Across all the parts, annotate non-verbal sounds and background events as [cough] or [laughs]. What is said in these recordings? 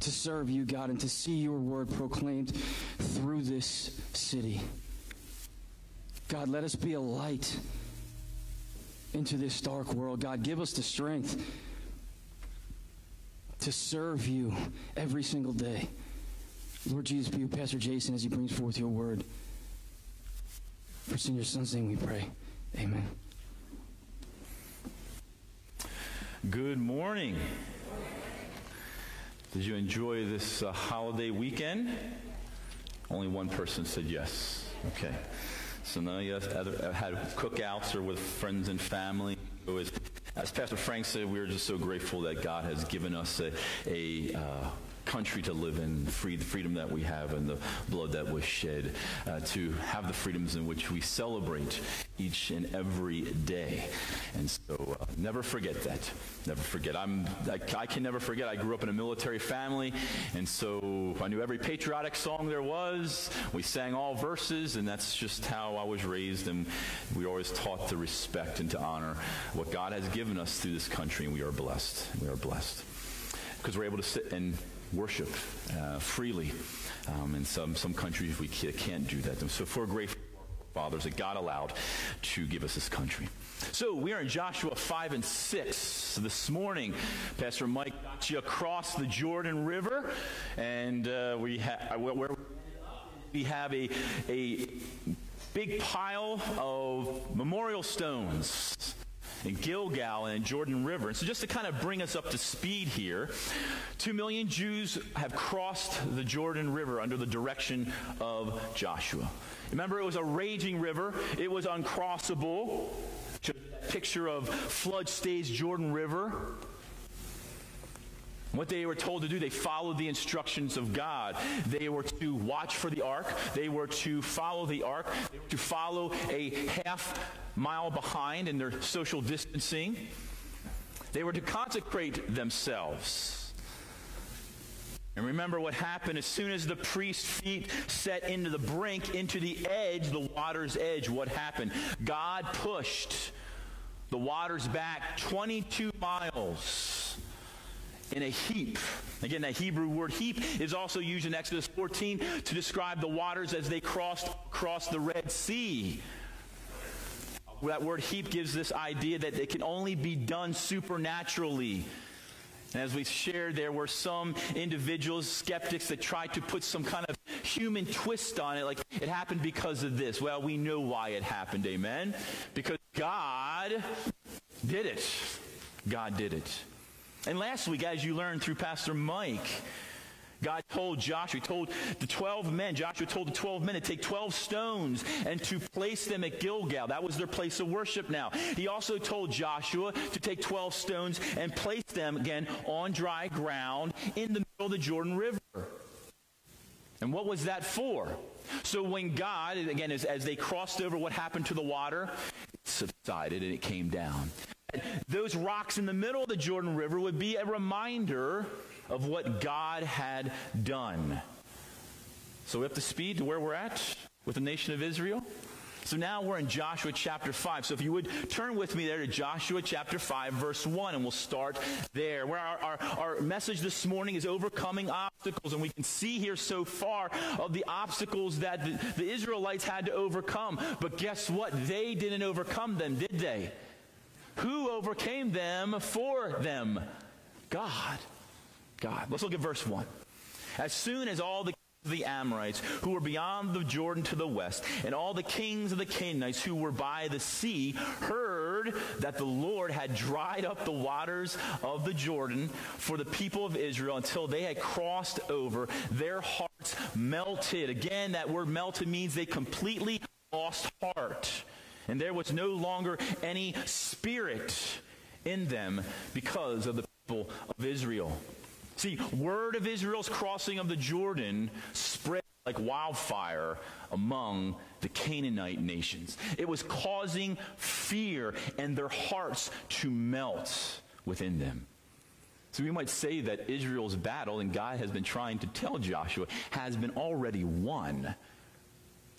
to serve you, God, and to see your word proclaimed through this city. God, let us be a light into this dark world. God, give us the strength to serve you every single day. Lord Jesus, be with Pastor Jason as he brings forth your word. For in your son's name we pray. Amen. Good morning. Did you enjoy this uh, holiday weekend? Only one person said yes. Okay. So now you have had cookouts or with friends and family. It was, as Pastor Frank said, we are just so grateful that God has given us a, a uh, country to live in, free, the freedom that we have and the blood that was shed, uh, to have the freedoms in which we celebrate each and every day. And so uh, never forget that. Never forget. I'm, I, I, can never forget. I grew up in a military family, and so I knew every patriotic song there was. We sang all verses, and that's just how I was raised. And we always taught to respect and to honor what God has given us through this country, and we are blessed. We are blessed because we're able to sit and worship uh, freely. Um, in some, some countries, we can't do that. So, for grateful fathers that God allowed to give us this country. So, we are in Joshua 5 and 6 this morning. Pastor Mike got you across the Jordan River, and uh, we, ha- where we have a, a big pile of memorial stones in Gilgal and Jordan River. And so, just to kind of bring us up to speed here, two million Jews have crossed the Jordan River under the direction of Joshua. Remember, it was a raging river, it was uncrossable. Picture of flood stage Jordan River. What they were told to do, they followed the instructions of God. They were to watch for the ark. They were to follow the ark. They were to follow a half mile behind in their social distancing. They were to consecrate themselves. And remember what happened as soon as the priest's feet set into the brink, into the edge, the water's edge, what happened? God pushed the waters back 22 miles in a heap. Again, that Hebrew word heap is also used in Exodus 14 to describe the waters as they crossed across the Red Sea. That word heap gives this idea that it can only be done supernaturally. And as we shared, there were some individuals, skeptics, that tried to put some kind of human twist on it, like it happened because of this. Well, we know why it happened, amen? Because God did it. God did it. And last week, as you learned through Pastor Mike, God told Joshua, told the 12 men, Joshua told the 12 men to take 12 stones and to place them at Gilgal. That was their place of worship now. He also told Joshua to take 12 stones and place them again on dry ground in the middle of the Jordan River. And what was that for? So when God, again, as, as they crossed over, what happened to the water? It subsided and it came down those rocks in the middle of the Jordan River would be a reminder of what God had done. So, we up to speed to where we're at with the nation of Israel. So now we're in Joshua chapter 5. So if you would turn with me there to Joshua chapter 5, verse 1, and we'll start there. Where our, our, our, message this morning is overcoming obstacles. And we can see here so far of the obstacles that the, the Israelites had to overcome. But guess what? They didn't overcome them, did they? Who overcame them for them? God. God. Let's look at verse 1. As soon as all the the Amorites who were beyond the Jordan to the west, and all the kings of the Canaanites who were by the sea heard that the Lord had dried up the waters of the Jordan for the people of Israel until they had crossed over. Their hearts melted. Again, that word melted means they completely lost heart. And there was no longer any spirit in them because of the people of Israel. See, word of Israel's crossing of the Jordan spread like wildfire among the Canaanite nations. It was causing fear and their hearts to melt within them. So we might say that Israel's battle, and God has been trying to tell Joshua, has been already won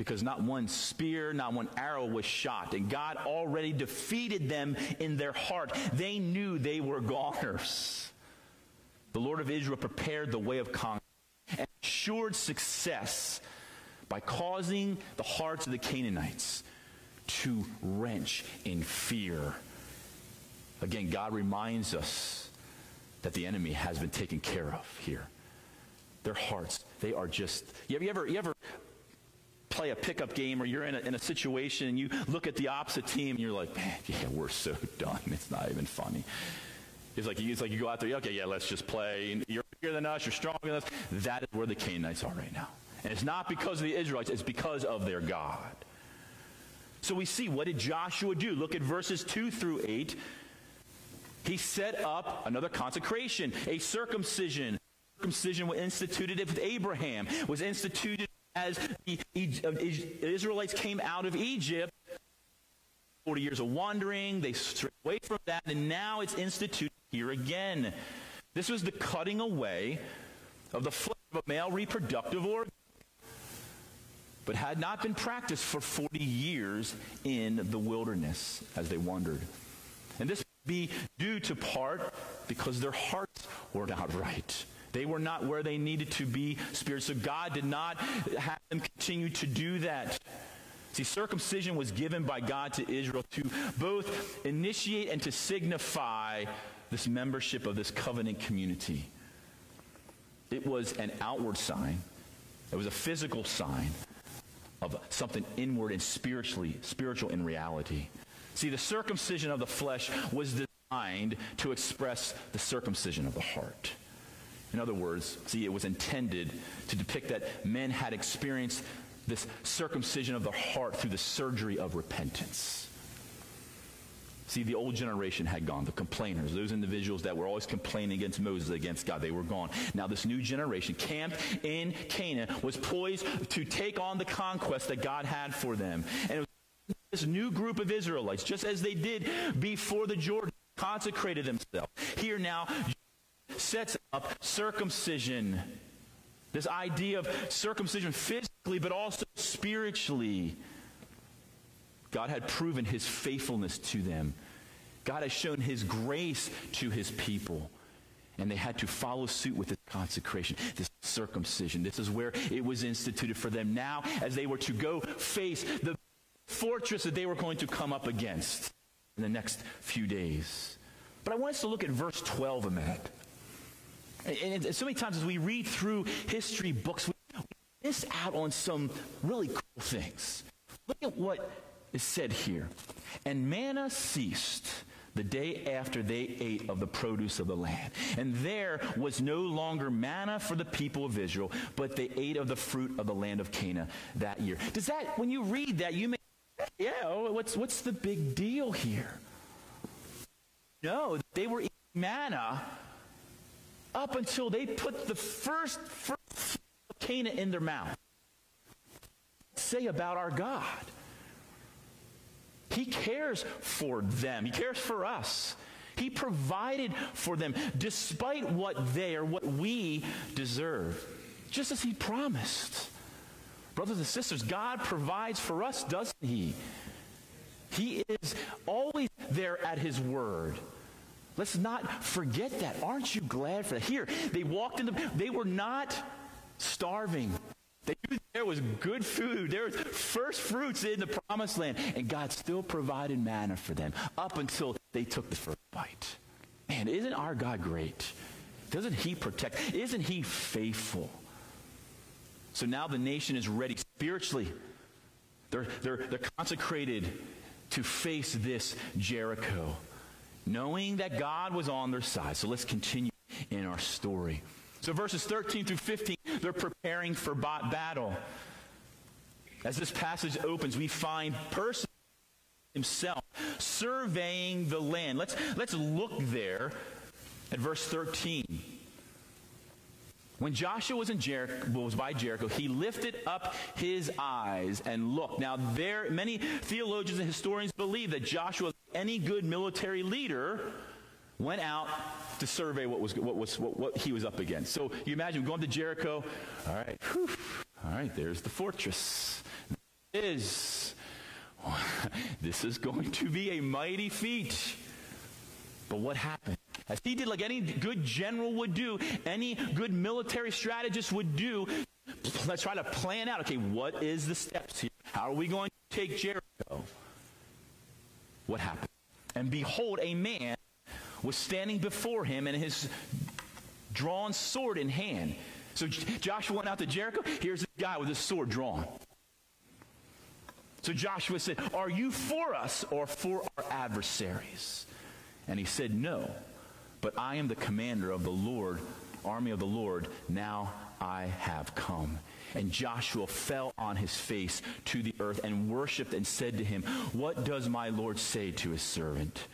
because not one spear, not one arrow was shot. And God already defeated them in their heart. They knew they were goners. the Lord of Israel prepared the way of conquest and assured success by causing the hearts of the Canaanites to wrench in fear. Again, God reminds us that the enemy has been taken care of here. Their hearts, they are just. You ever, you ever, play a pickup game or you're in a, in a situation and you look at the opposite team and you're like, man, yeah, we're so [laughs] done. It's not even funny. It's like, it's like you go out there, okay, yeah, let's just play. You're bigger than us, you're stronger than us. That is where the Canaanites are right now. And it's not because of the Israelites, it's because of their God. So we see, what did Joshua do? Look at verses 2 through 8. He set up another consecration, a circumcision. Circumcision was instituted with Abraham, was instituted as the Israelites came out of Egypt. 40 years of wandering, they strayed away from that, and now it's instituted here again. This was the cutting away of the flesh of a male reproductive organ, but had not been practiced for 40 years in the wilderness as they wandered. And this be due to part because their hearts were not right. They were not where they needed to be spiritually. So God did not have them continue to do that. See, circumcision was given by God to Israel to both initiate and to signify this membership of this covenant community. It was an outward sign, it was a physical sign of something inward and spiritually spiritual in reality. See, the circumcision of the flesh was designed to express the circumcision of the heart. In other words, see, it was intended to depict that men had experienced this circumcision of the heart through the surgery of repentance. See, the old generation had gone, the complainers, those individuals that were always complaining against Moses, against God, they were gone. Now, this new generation, camped in Canaan, was poised to take on the conquest that God had for them. And this new group of Israelites, just as they did before the Jordan, consecrated themselves. Here now, sets up circumcision. This idea of circumcision physically, but also spiritually. God had proven his faithfulness to them. God has shown his grace to his people. And they had to follow suit with this consecration, this circumcision. This is where it was instituted for them now as they were to go face the fortress that they were going to come up against in the next few days. But I want us to look at verse 12 a minute. And, and so many times as we read through history books, we miss out on some really cool things. Look at what is said here. And manna ceased the day after they ate of the produce of the land. And there was no longer manna for the people of Israel, but they ate of the fruit of the land of Canaan that year. Does that, when you read that, you may, yeah, what's, what's the big deal here? No, they were eating manna up until they put the first, first Canaan in their mouth. Say about our God. He cares for them. He cares for us. He provided for them despite what they or what we deserve, just as He promised. Brothers and sisters, God provides for us, doesn't He? He is always there at His word. Let's not forget that. Aren't you glad for that? Here, they walked in the, they were not starving. They knew there was good food. There was first fruits in the promised land. And God still provided manna for them up until they took the first bite. Man, isn't our God great? Doesn't he protect? Isn't he faithful? So now the nation is ready spiritually. They're, they're, they're consecrated to face this Jericho knowing that God was on their side. So let's continue in our story. So verses 13 through 15, they're preparing for battle. As this passage opens, we find person himself surveying the land. Let's, let's look there at verse 13. When Joshua was in Jericho, was by Jericho, he lifted up his eyes and looked. Now, there, many theologians and historians believe that Joshua, any good military leader, went out to survey what was what was what, what he was up against. So you imagine going to Jericho. All right, whew, all right. There's the fortress. It is [laughs] this is going to be a mighty feat. But what happened? As he did like any good general would do, any good military strategist would do, let's try to plan out, okay, what is the steps here? How are we going to take Jericho? What happened? And behold, a man was standing before him and his drawn sword in hand. So Joshua went out to Jericho. Here's a guy with his sword drawn. So Joshua said, Are you for us or for our adversaries? And he said, No, but I am the commander of the Lord, army of the Lord. Now I have come. And Joshua fell on his face to the earth and worshiped and said to him, What does my Lord say to his servant?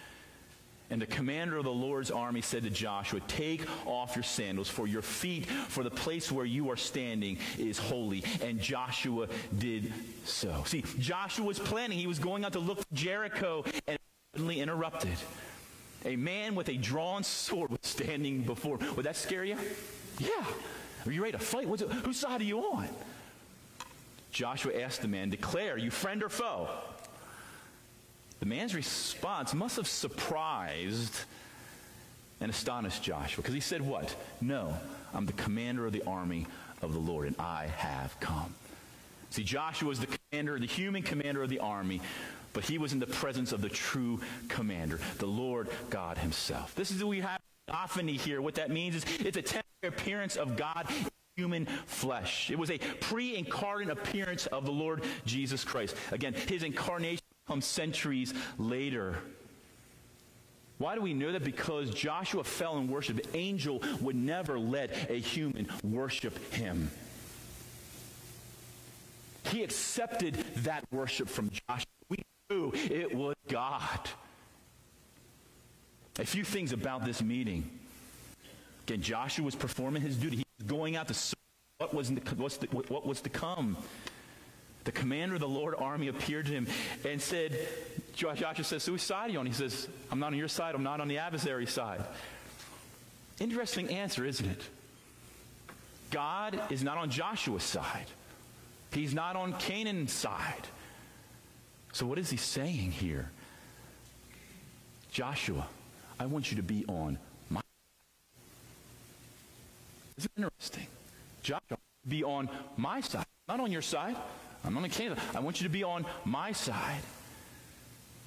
And the commander of the Lord's army said to Joshua, Take off your sandals, for your feet, for the place where you are standing is holy. And Joshua did so. See, Joshua was planning. He was going out to look for Jericho and suddenly interrupted. A man with a drawn sword was standing before. Would that scare you? Yeah. Are you ready to fight? What's it, whose side are you on? Joshua asked the man, Declare, you friend or foe? The man's response must have surprised and astonished Joshua because he said, What? No, I'm the commander of the army of the Lord, and I have come. See, Joshua was the commander, the human commander of the army, but he was in the presence of the true commander, the Lord God Himself. This is what we have often here. What that means is it's a temporary appearance of God in human flesh. It was a pre incarnate appearance of the Lord Jesus Christ. Again, His incarnation come centuries later. Why do we know that? Because Joshua fell in worship. The angel would never let a human worship him. He accepted that worship from Joshua. We knew it was God. A few things about this meeting. Again, Joshua was performing his duty. He was going out to serve what was, what was to come the commander of the Lord army appeared to him and said, Joshua says, whose side you on? He says, I'm not on your side. I'm not on the adversary side. Interesting answer, isn't it? God is not on Joshua's side. He's not on Canaan's side. So what is he saying here? Joshua, I want you to be on my Isn't interesting? Joshua, be on my side, not on your side. I'm on the Caleb. I want you to be on my side.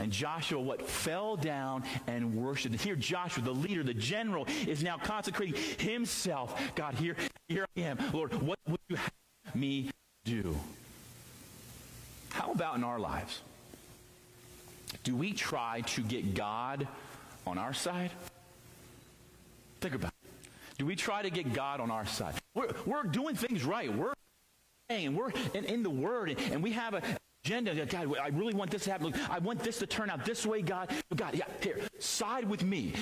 And Joshua, what fell down and worshiped. Here, Joshua, the leader, the general, is now consecrating himself. God, here, here I am. Lord, what would you have me do? How about in our lives? Do we try to get God on our side? Think about it. Do we try to get God on our side? We're, we're doing things right. We're and we're in, in the Word, and, and we have an agenda. God, I really want this to happen. I want this to turn out this way, God. God, yeah, here, side with me.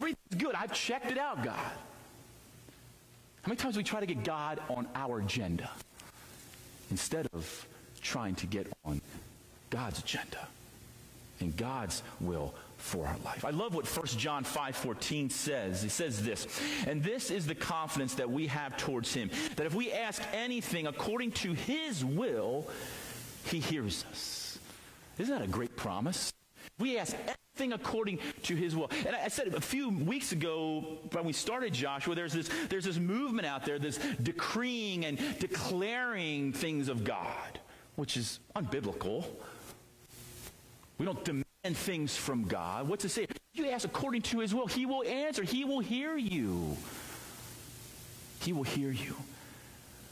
Everything's good. I've checked it out, God. How many times do we try to get God on our agenda instead of trying to get on God's agenda and God's will for our life. I love what 1 John 5:14 says. He says this, "And this is the confidence that we have towards him, that if we ask anything according to his will, he hears us." Isn't that a great promise? We ask anything according to his will. And I said a few weeks ago when we started Joshua, there's this, there's this movement out there, this decreeing and declaring things of God, which is unbiblical. We don't demand things from God. What's it say? You ask according to his will, he will answer, he will hear you. He will hear you.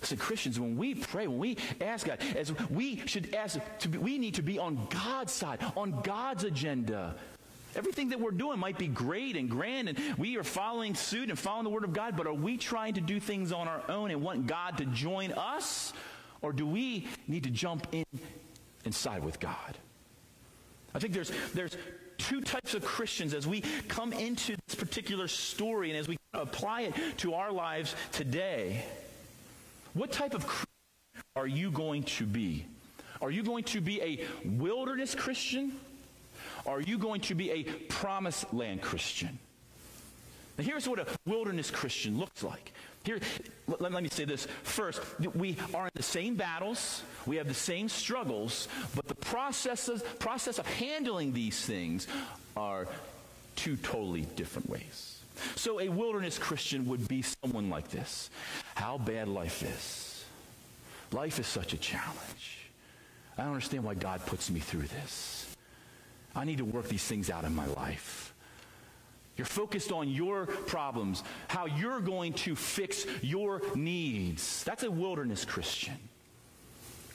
So Christians, when we pray, when we ask God, as we should ask to be, we need to be on God's side, on God's agenda. Everything that we're doing might be great and grand, and we are following suit and following the Word of God, but are we trying to do things on our own and want God to join us? Or do we need to jump in and side with God? I think there's, there's two types of Christians as we come into this particular story and as we apply it to our lives today. What type of Christian are you going to be? Are you going to be a wilderness Christian? Are you going to be a promised land Christian? Now, here's what a wilderness Christian looks like. Here, let, let, me say this first. We are in the same battles, we have the same struggles, but the processes, process of handling these things are two totally different ways. So a wilderness Christian would be someone like this. How bad life is. Life is such a challenge. I don't understand why God puts me through this. I need to work these things out in my life. You're focused on your problems, how you're going to fix your needs. That's a wilderness Christian.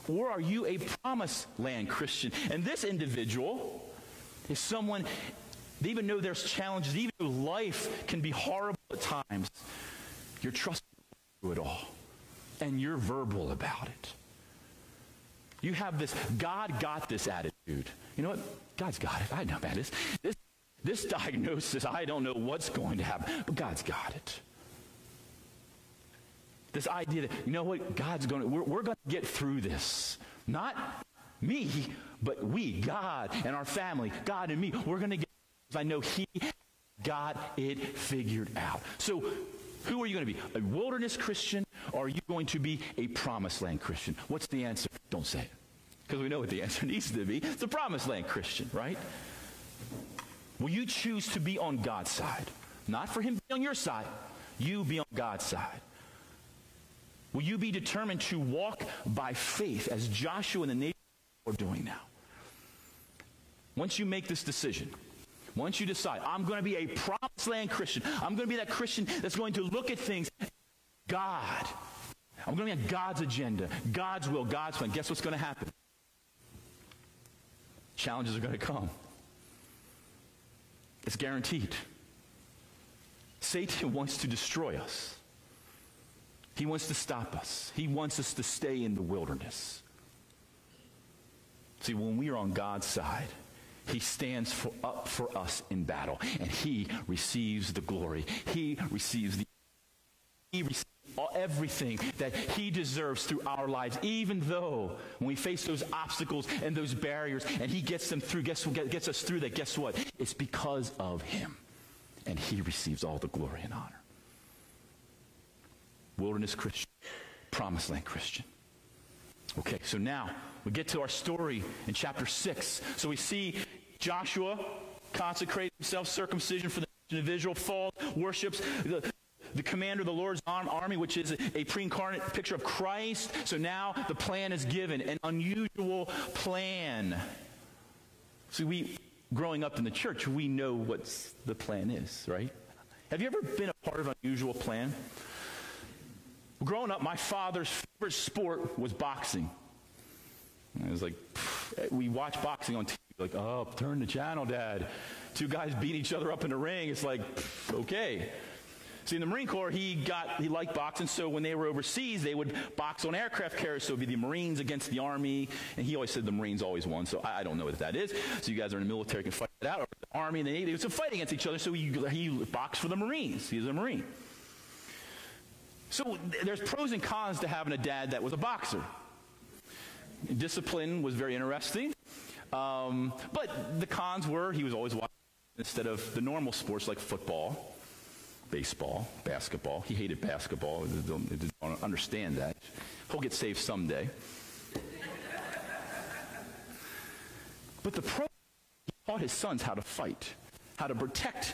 Or are you a promised land Christian? And this individual is someone, they even know there's challenges, even though life can be horrible at times. You're trusting through it all. And you're verbal about it. You have this God got this attitude. You know what? God's got it. I know about this. This, this diagnosis, I don't know what's going to happen, but God's got it. This idea that, you know what, God's going to, we're, we're going to get through this. Not me, but we, God and our family, God and me, we're going to get, this. I know He got it figured out. So, who are you going to be? A wilderness Christian, or are you going to be a promised land Christian? What's the answer? Don't say it. Because we know what the [laughs] answer needs to be. It's a promised land Christian, right? Will you choose to be on God's side? Not for Him to be on your side. You be on God's side. Will you be determined to walk by faith as Joshua and the nation are doing now? Once you make this decision, once you decide, I'm going to be a promised land Christian, I'm going to be that Christian that's going to look at things, God. I'm going to be on God's agenda, God's will, God's plan. Guess what's going to happen? Challenges are going to come. It's guaranteed. Satan wants to destroy us. He wants to stop us. He wants us to stay in the wilderness. See, when we are on God's side, he stands for, up for us in battle, and he receives the glory. He receives the he receives everything that he deserves through our lives, even though when we face those obstacles and those barriers, and he gets them through, guess what gets us through that? Guess what? It's because of him, and he receives all the glory and honor wilderness Christian, promised land Christian. Okay, so now we get to our story in chapter 6. So we see Joshua consecrate himself, circumcision for the individual, falls, worships the, the commander of the Lord's army, which is a pre-incarnate picture of Christ. So now the plan is given, an unusual plan. See, we, growing up in the church, we know what the plan is, right? Have you ever been a part of an unusual plan? growing up, my father's favorite sport was boxing. And it was like, we watch boxing on TV, like, oh, turn the channel, Dad. Two guys beat each other up in the ring. It's like, okay. See, in the Marine Corps, he got he liked boxing, so when they were overseas, they would box on aircraft carriers. So it'd be the Marines against the Army, and he always said the Marines always won. So I, I don't know what that is. So you guys are in the military can fight it out. Or the Army and the Navy, it's a fight against each other. So he, he boxed for the Marines. He's a Marine. So there's pros and cons to having a dad that was a boxer. Discipline was very interesting. Um, but the cons were he was always watching instead of the normal sports like football, baseball, basketball. He hated basketball. He didn't understand that. He'll get saved someday. But the pro taught his sons how to fight, how to protect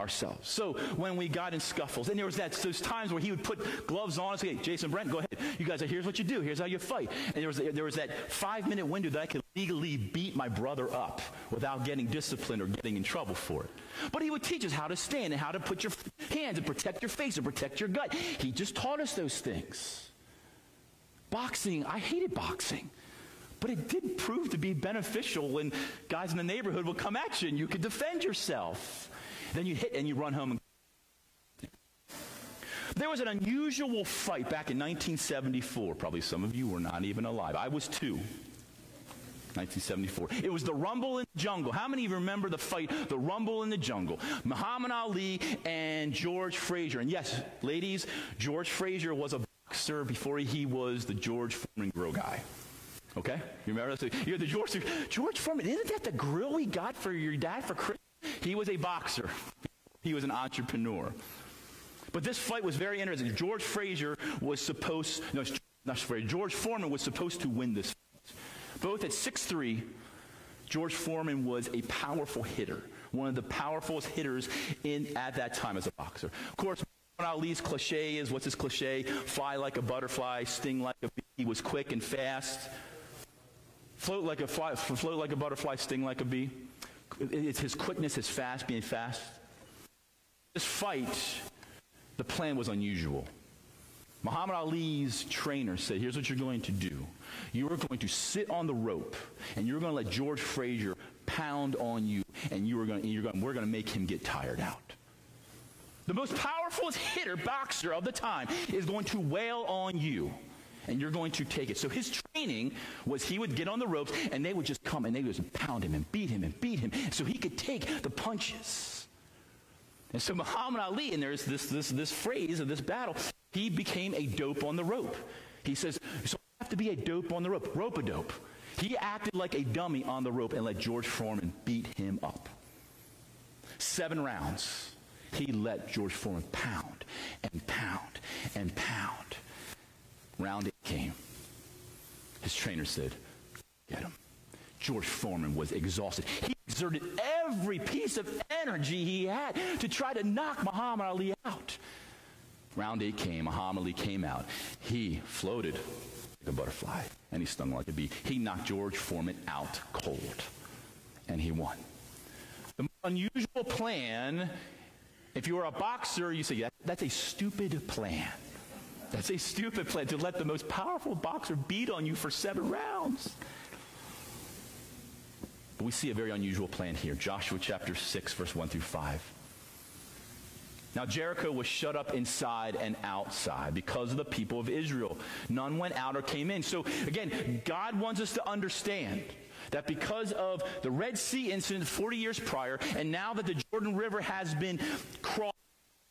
ourselves. So when we got in scuffles, and there was that those times where he would put gloves on and say, hey, Jason Brent, go ahead. You guys, here's what you do. Here's how you fight. And there was, there was that five minute window that I could legally beat my brother up without getting disciplined or getting in trouble for it. But he would teach us how to stand and how to put your hands and protect your face and protect your gut. He just taught us those things. Boxing, I hated boxing. But it did prove to be beneficial when guys in the neighborhood would come at you and you could defend yourself. Then you hit and you run home. There was an unusual fight back in 1974. Probably some of you were not even alive. I was two. 1974. It was the Rumble in the Jungle. How many of you remember the fight, the Rumble in the Jungle? Muhammad Ali and George Frazier. And yes, ladies, George Frazier was a boxer before he was the George Foreman grill guy. Okay? You remember that? You're the George, George Foreman. Isn't that the grill we got for your dad for Christmas? He was a boxer. He was an entrepreneur. But this fight was very interesting. George Frazier was supposed, no, not Frazier, George Foreman was supposed to win this fight. Both at 6'3", George Foreman was a powerful hitter. one of the powerful hitters in at that time as a boxer. Of course, Ali's cliche is what's his cliche? Fly like a butterfly, sting like a bee. He was quick and fast. Float like a fly, float like a butterfly, sting like a bee. It's his quickness, his fast, being fast. This fight, the plan was unusual. Muhammad Ali's trainer said, Here's what you're going to do. You are going to sit on the rope, and you're going to let George Frazier pound on you, and you are going you're going, we're going to make him get tired out. The most powerful hitter, boxer of the time, is going to wail on you and you're going to take it. So his training was he would get on the ropes and they would just come and they would just pound him and beat him and beat him so he could take the punches. And so Muhammad Ali, and there's this, this, this phrase of this battle, he became a dope on the rope. He says, so I have to be a dope on the rope, rope a dope. He acted like a dummy on the rope and let George Foreman beat him up. Seven rounds. He let George Foreman pound and pound and pound. Round eight came. His trainer said, Get him. George Foreman was exhausted. He exerted every piece of energy he had to try to knock Muhammad Ali out. Round eight came. Muhammad Ali came out. He floated like a butterfly and he stung like a bee. He knocked George Foreman out cold and he won. The unusual plan, if you were a boxer, you say, that's a stupid plan. That's a stupid plan to let the most powerful boxer beat on you for seven rounds. But we see a very unusual plan here. Joshua chapter 6, verse 1 through 5. Now, Jericho was shut up inside and outside because of the people of Israel. None went out or came in. So, again, God wants us to understand that because of the Red Sea incident 40 years prior, and now that the Jordan River has been crossed,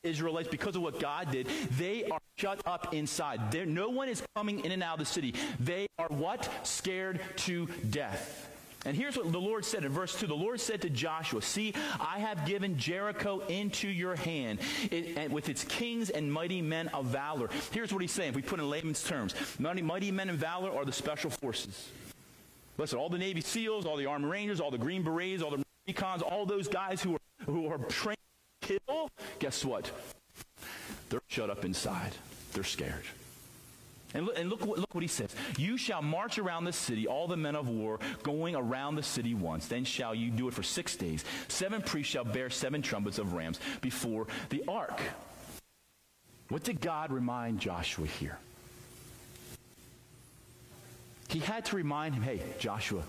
Israelites, because of what God did, they are shut up inside. There, no one is coming in and out of the city. They are what? Scared to death. And here's what the Lord said in verse 2. The Lord said to Joshua, See, I have given Jericho into your hand it, with its kings and mighty men of valor. Here's what he's saying, if we put in layman's terms. Mighty, mighty men of valor are the special forces. Listen, all the Navy SEALs, all the Army Rangers, all the Green Berets, all the recons, all those guys who are, who are trained to kill, guess what? They're shut up inside. They're scared. And look, and look, look what he says. You shall march around the city, all the men of war, going around the city once. Then shall you do it for six days. Seven priests shall bear seven trumpets of rams before the ark. What did God remind Joshua here? He had to remind him, hey, Joshua,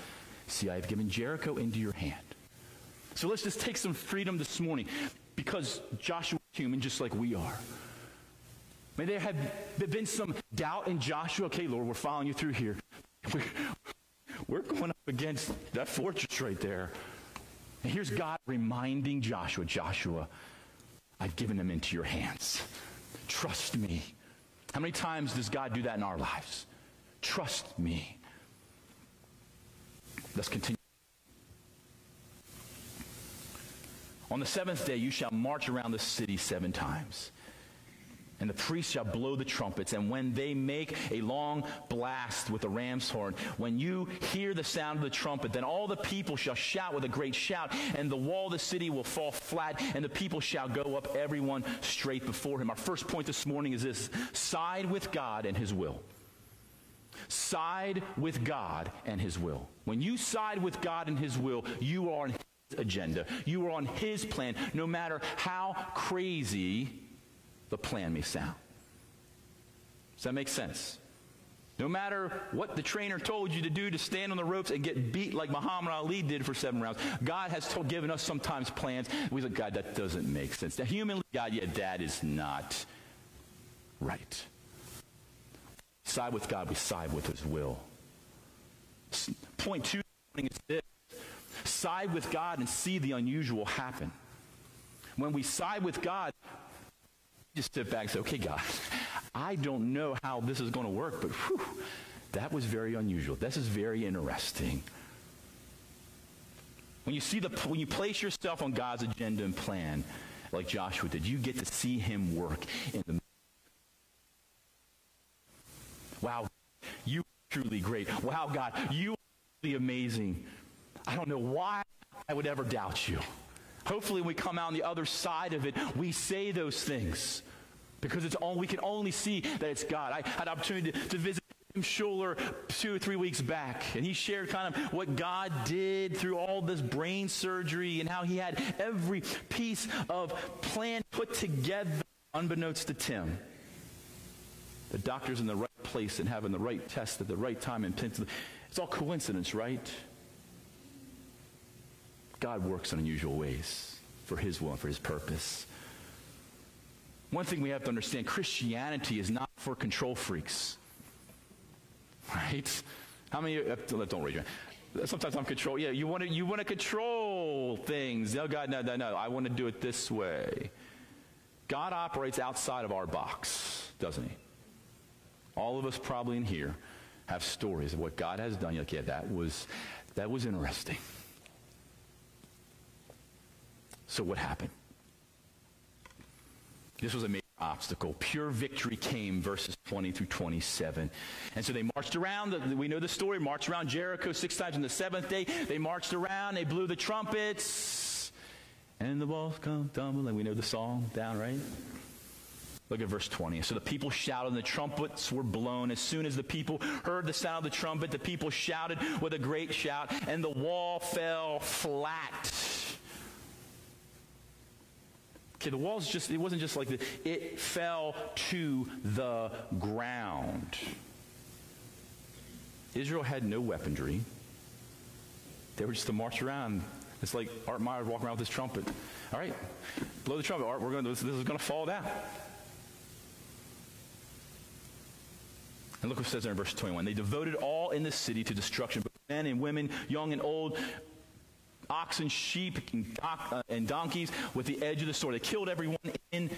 see, I have given Jericho into your hand. So let's just take some freedom this morning because Joshua is human just like we are. May there have been some doubt in Joshua. Okay, Lord, we're following you through here. [laughs] We're, going up against that fortress right there. And here's God reminding Joshua Joshua, I've given them into your hands. Trust me. How many times does God do that in our lives? Trust me. Let's continue. On the seventh day, you shall march around the city seven times. And the priests shall blow the trumpets, and when they make a long blast with the ram's horn, when you hear the sound of the trumpet, then all the people shall shout with a great shout, and the wall of the city will fall flat, and the people shall go up, everyone straight before him. Our first point this morning is this side with God and his will. Side with God and his will. When you side with God and his will, you are on his agenda. You are on his plan, no matter how crazy the plan may sound. Does that make sense? No matter what the trainer told you to do to stand on the ropes and get beat like Muhammad Ali did for seven rounds, God has told, given us sometimes plans. We say, God, that doesn't make sense. Now, humanly, God, yeah, that is not right. Side with God, we side with His will. Point two is this side with God and see the unusual happen. When we side with God, just sit back and say, okay, God, I don't know how this is going to work, but whew, that was very unusual. This is very interesting. When you see the, when you place yourself on God's agenda and plan, like Joshua did, you get to see him work in the Wow, you truly great. Wow, God, you really amazing. I don't know why I would ever doubt you. Hopefully, when we come out on the other side of it, we say those things because it's all we can only see that it's God. I had opportunity to, to visit Tim Schuler two or three weeks back, and he shared kind of what God did through all this brain surgery and how he had every piece of plan put together, unbeknownst to Tim. The doctor's in the right place and having the right test at the right time and it's all coincidence, right? God works in unusual ways for his will and for his purpose. One thing we have to understand Christianity is not for control freaks. Right? How many uh, don't raise your hand. Sometimes I'm control. Yeah, you want to you want to control things. No, God, no, no, no. I want to do it this way. God operates outside of our box, doesn't he? All of us probably in here have stories of what God has done. You're like, yeah, that was that was interesting. So what happened? This was a major obstacle. Pure victory came, verses 20 through 27. And so they marched around, the, we know the story, marched around Jericho six times on the seventh day. They marched around, they blew the trumpets, and the walls come tumbling. We know the song down, right? Look at verse 20. So the people shouted, and the trumpets were blown. As soon as the people heard the sound of the trumpet, the people shouted with a great shout, and the wall fell flat Okay, the walls just, it wasn't just like this, it fell to the ground. Israel had no weaponry. They were just to march around. It's like Art Myers walking around with his trumpet. All right, blow the trumpet, Art. We're going. This, this is going to fall down. And look what it says there in verse 21. They devoted all in the city to destruction, men and women, young and old, oxen, sheep, and, uh, and donkeys with the edge of the sword. They killed everyone in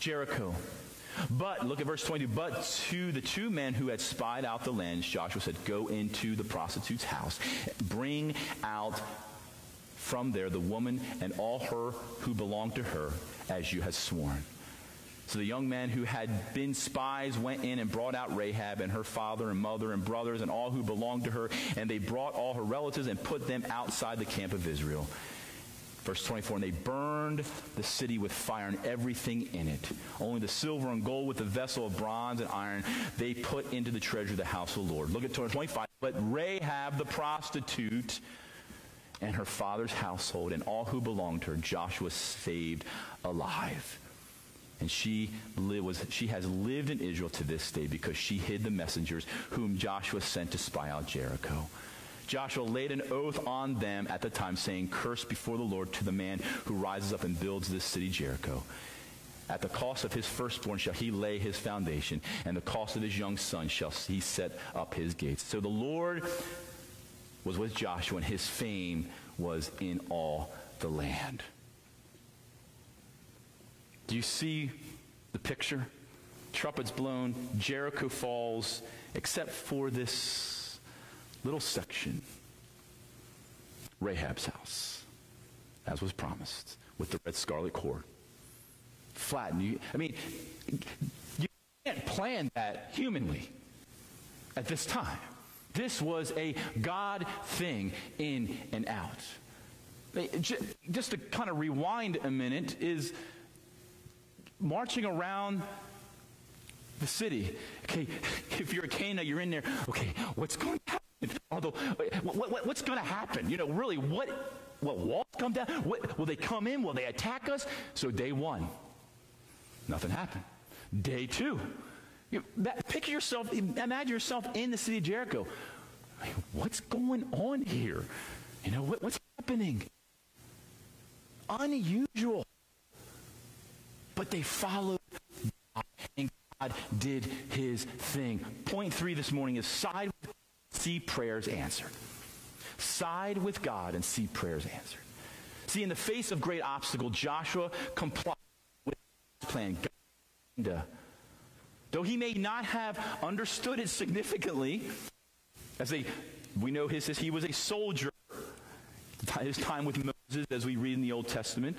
Jericho. But, look at verse 22. But to the two men who had spied out the land, Joshua said, Go into the prostitute's house, bring out from there the woman and all her who belong to her, as you have sworn. So the young men who had been spies went in and brought out Rahab and her father and mother and brothers and all who belonged to her, and they brought all her relatives and put them outside the camp of Israel. Verse 24, and they burned the city with fire and everything in it. Only the silver and gold with the vessel of bronze and iron they put into the treasure of the house of the Lord. Look at 25. But Rahab the prostitute and her father's household and all who belonged to her, Joshua saved alive. And she, was, she has lived in Israel to this day because she hid the messengers whom Joshua sent to spy out Jericho. Joshua laid an oath on them at the time, saying, Curse before the Lord to the man who rises up and builds this city Jericho. At the cost of his firstborn shall he lay his foundation, and the cost of his young son shall he set up his gates. So the Lord was with Joshua, and his fame was in all the land. Do you see the picture? Trumpets blown, Jericho falls, except for this little section Rahab's house, as was promised, with the red scarlet cord. Flattened. You, I mean, you can't plan that humanly at this time. This was a God thing in and out. Just to kind of rewind a minute, is marching around the city. Okay, if you're a Cana, you're in there. Okay, what's going to happen? Although, what, what, what's going to happen? You know, really, what? Will walls come down? What, will they come in? Will they attack us? So day one, nothing happened. Day two, you, that, picture yourself. Imagine yourself in the city of Jericho. What's going on here? You know what, what's happening? Unusual. But they followed God, and God did his thing. Point three this morning is side with see prayers answered. Side with God and see prayers answered. See, in the face of great obstacle, Joshua complied with his plan. God, though he may not have understood it significantly, as a, we know his, he was a soldier, his time with Moses, as we read in the Old Testament.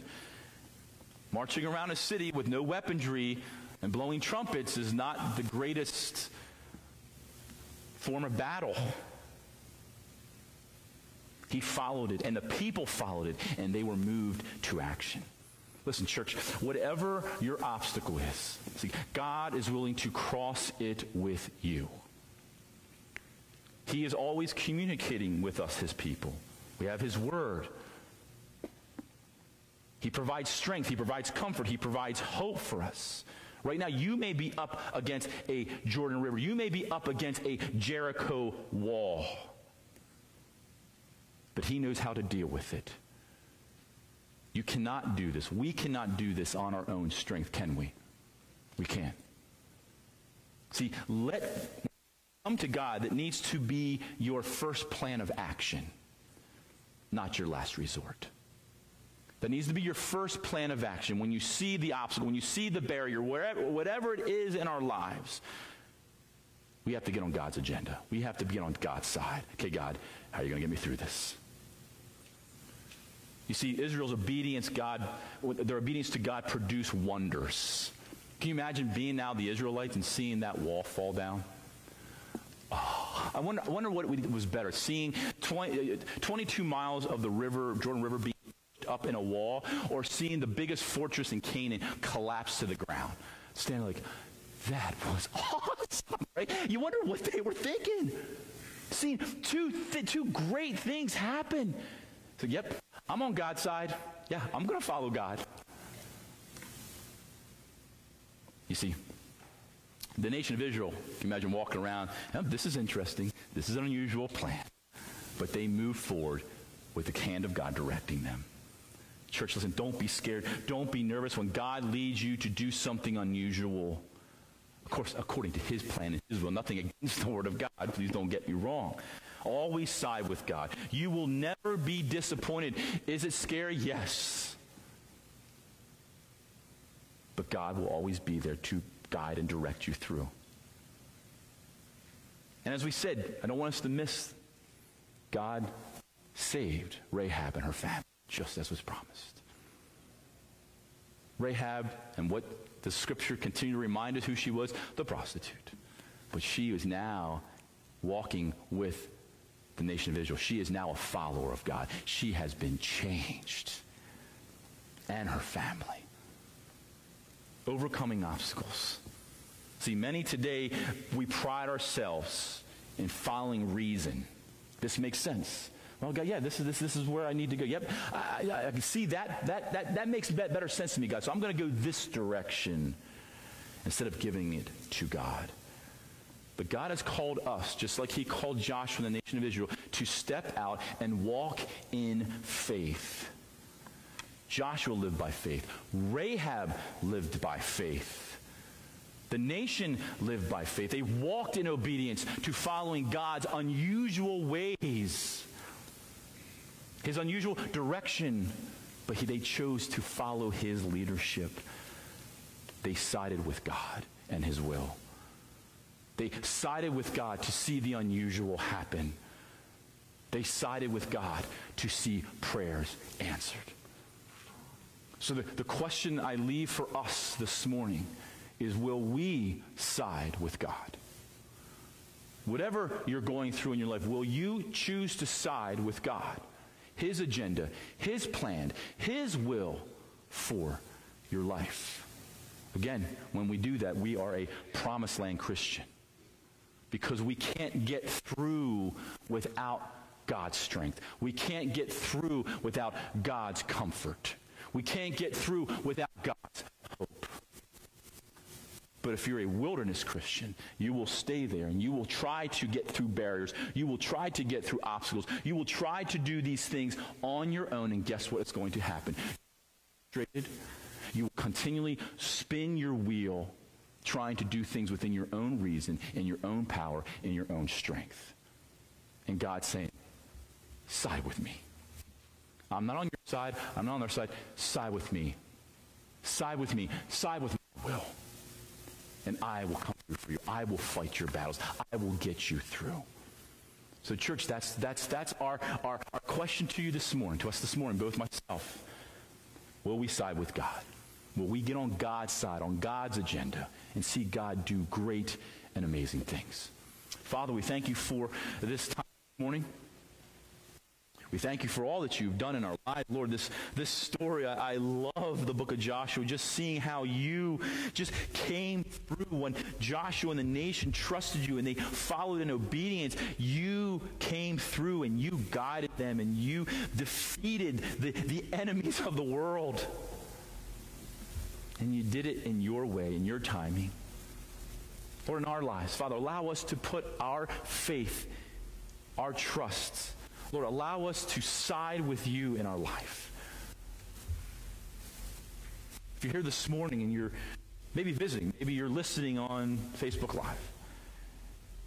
Marching around a city with no weaponry and blowing trumpets is not the greatest form of battle. He followed it, and the people followed it, and they were moved to action. Listen, church, whatever your obstacle is, see, God is willing to cross it with you. He is always communicating with us, his people. We have his word. He provides strength, he provides comfort, he provides hope for us. Right now, you may be up against a Jordan River. You may be up against a Jericho wall. But he knows how to deal with it. You cannot do this. We cannot do this on our own strength, can we? We can't. See, let come to God that needs to be your first plan of action, not your last resort. That needs to be your first plan of action when you see the obstacle, when you see the barrier, wherever, whatever it is in our lives. We have to get on God's agenda. We have to be on God's side. Okay, God, how are you going to get me through this? You see, Israel's obedience, God, their obedience to God produced wonders. Can you imagine being now the Israelites and seeing that wall fall down? Oh, I wonder, I wonder what was better, seeing 20, uh, 22 miles of the river, Jordan River, being up in a wall, or seeing the biggest fortress in Canaan collapse to the ground. Standing like, that was [laughs] awesome, right? You wonder what they were thinking. Seeing two, th- two great things happen. So, yep, I'm on God's side. Yeah, I'm going to follow God. You see, the nation of Israel, you imagine walking around, oh, this is interesting. This is an unusual plan. But they move forward with the hand of God directing them. Church, listen, don't be scared. Don't be nervous when God leads you to do something unusual. Of course, according to his plan and his will, nothing against the word of God. Please don't get me wrong. Always side with God. You will never be disappointed. Is it scary? Yes. But God will always be there to guide and direct you through. And as we said, I don't want us to miss God saved Rahab and her family, just as was promised. Rahab and what the scripture continue to remind us who she was, the prostitute. But she is now walking with the nation of Israel. She is now a follower of God. She has been changed. And her family. Overcoming obstacles. See, many today, we pride ourselves in following reason. This makes sense. Well, God, yeah, this is, this, this is where I need to go. Yep, I can see that, that, that, that makes better sense to me, God. So I'm going to go this direction instead of giving it to God. But God has called us, just like He called Joshua and the nation of Israel, to step out and walk in faith. Joshua lived by faith. Rahab lived by faith. The nation lived by faith. They walked in obedience to following God's unusual ways, His unusual direction, but he, they chose to follow His leadership. They sided with God and His will. They sided with God to see the unusual happen. They sided with God to see prayers answered. So, the, the question I leave for us this morning is will we side with God? Whatever you're going through in your life, will you choose to side with God? His agenda, His plan, His will for your life. Again, when we do that, we are a promised land Christian because we can't get through without God's strength. We can't get through without God's comfort. We can't get through without God's. But if you're a wilderness Christian, you will stay there and you will try to get through barriers. You will try to get through obstacles. You will try to do these things on your own, and guess what is going to happen? You will continually spin your wheel trying to do things within your own reason, in your own power, in your own strength. And God's saying, side with me. I'm not on your side. I'm not on their side. Side with me. Side with me. Side with my will. And I will come through for you. I will fight your battles. I will get you through. So, church, that's, that's, that's our, our, our question to you this morning, to us this morning, both myself. Will we side with God? Will we get on God's side, on God's agenda, and see God do great and amazing things? Father, we thank you for this time this morning. We thank you for all that you've done in our lives. Lord, this, this story, I, I, love the book of Joshua, just seeing how you just came through when Joshua and the nation trusted you and they followed in obedience. You came through and you guided them and you defeated the, the enemies of the world. And you did it in your way, in your timing. Lord, in our lives, Father, allow us to put our faith, our trust, Lord, allow us to side with you in our life. If you're here this morning and you're maybe visiting, maybe you're listening on Facebook Live,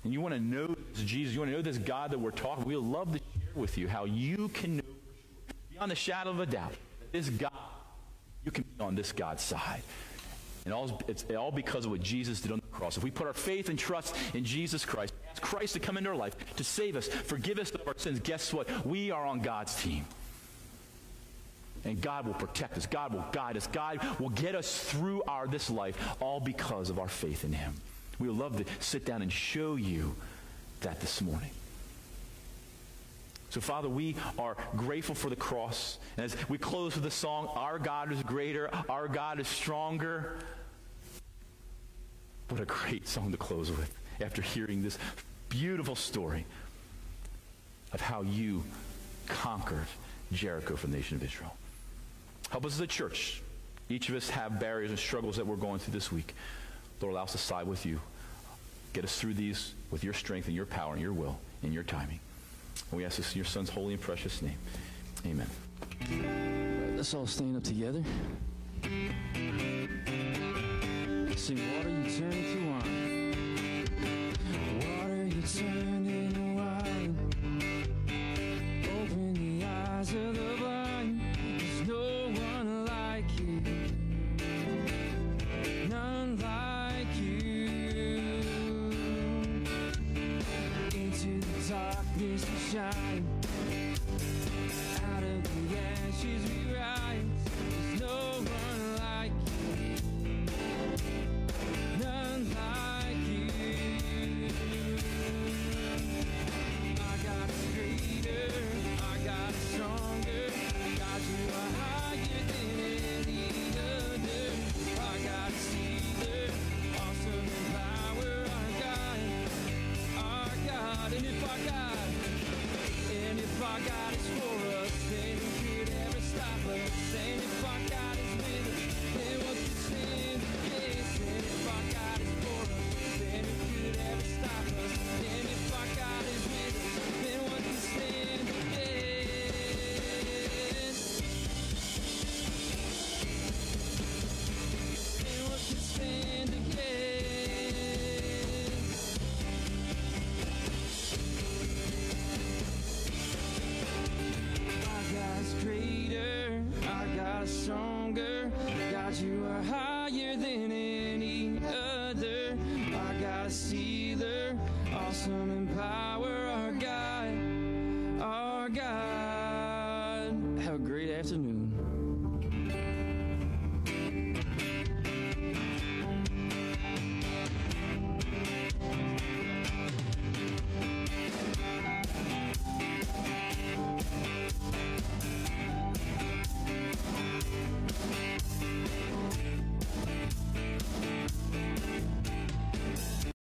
and you want to know this Jesus, you want to know this God that we're talking, we'd love to share with you how you can know beyond the shadow of a doubt this God, you can be on this God's side. And all, it's all because of what Jesus did on the cross. If we put our faith and trust in Jesus Christ, Christ to come into our life, to save us, forgive us of our sins, guess what? We are on God's team. And God will protect us. God will guide us. God will get us through our this life, all because of our faith in Him. We would love to sit down and show you that this morning. So, Father, we are grateful for the cross. And as we close with the song, Our God is greater, our God is stronger. What a great song to close with after hearing this beautiful story of how you conquered Jericho for the nation of Israel. Help us as a church. Each of us have barriers and struggles that we're going through this week. Lord, allow us to side with you. Get us through these with your strength and your power and your will and your timing. And we ask this in your son's holy and precious name. Amen. Let's all stand up together. Sing, water you turn to wine. Water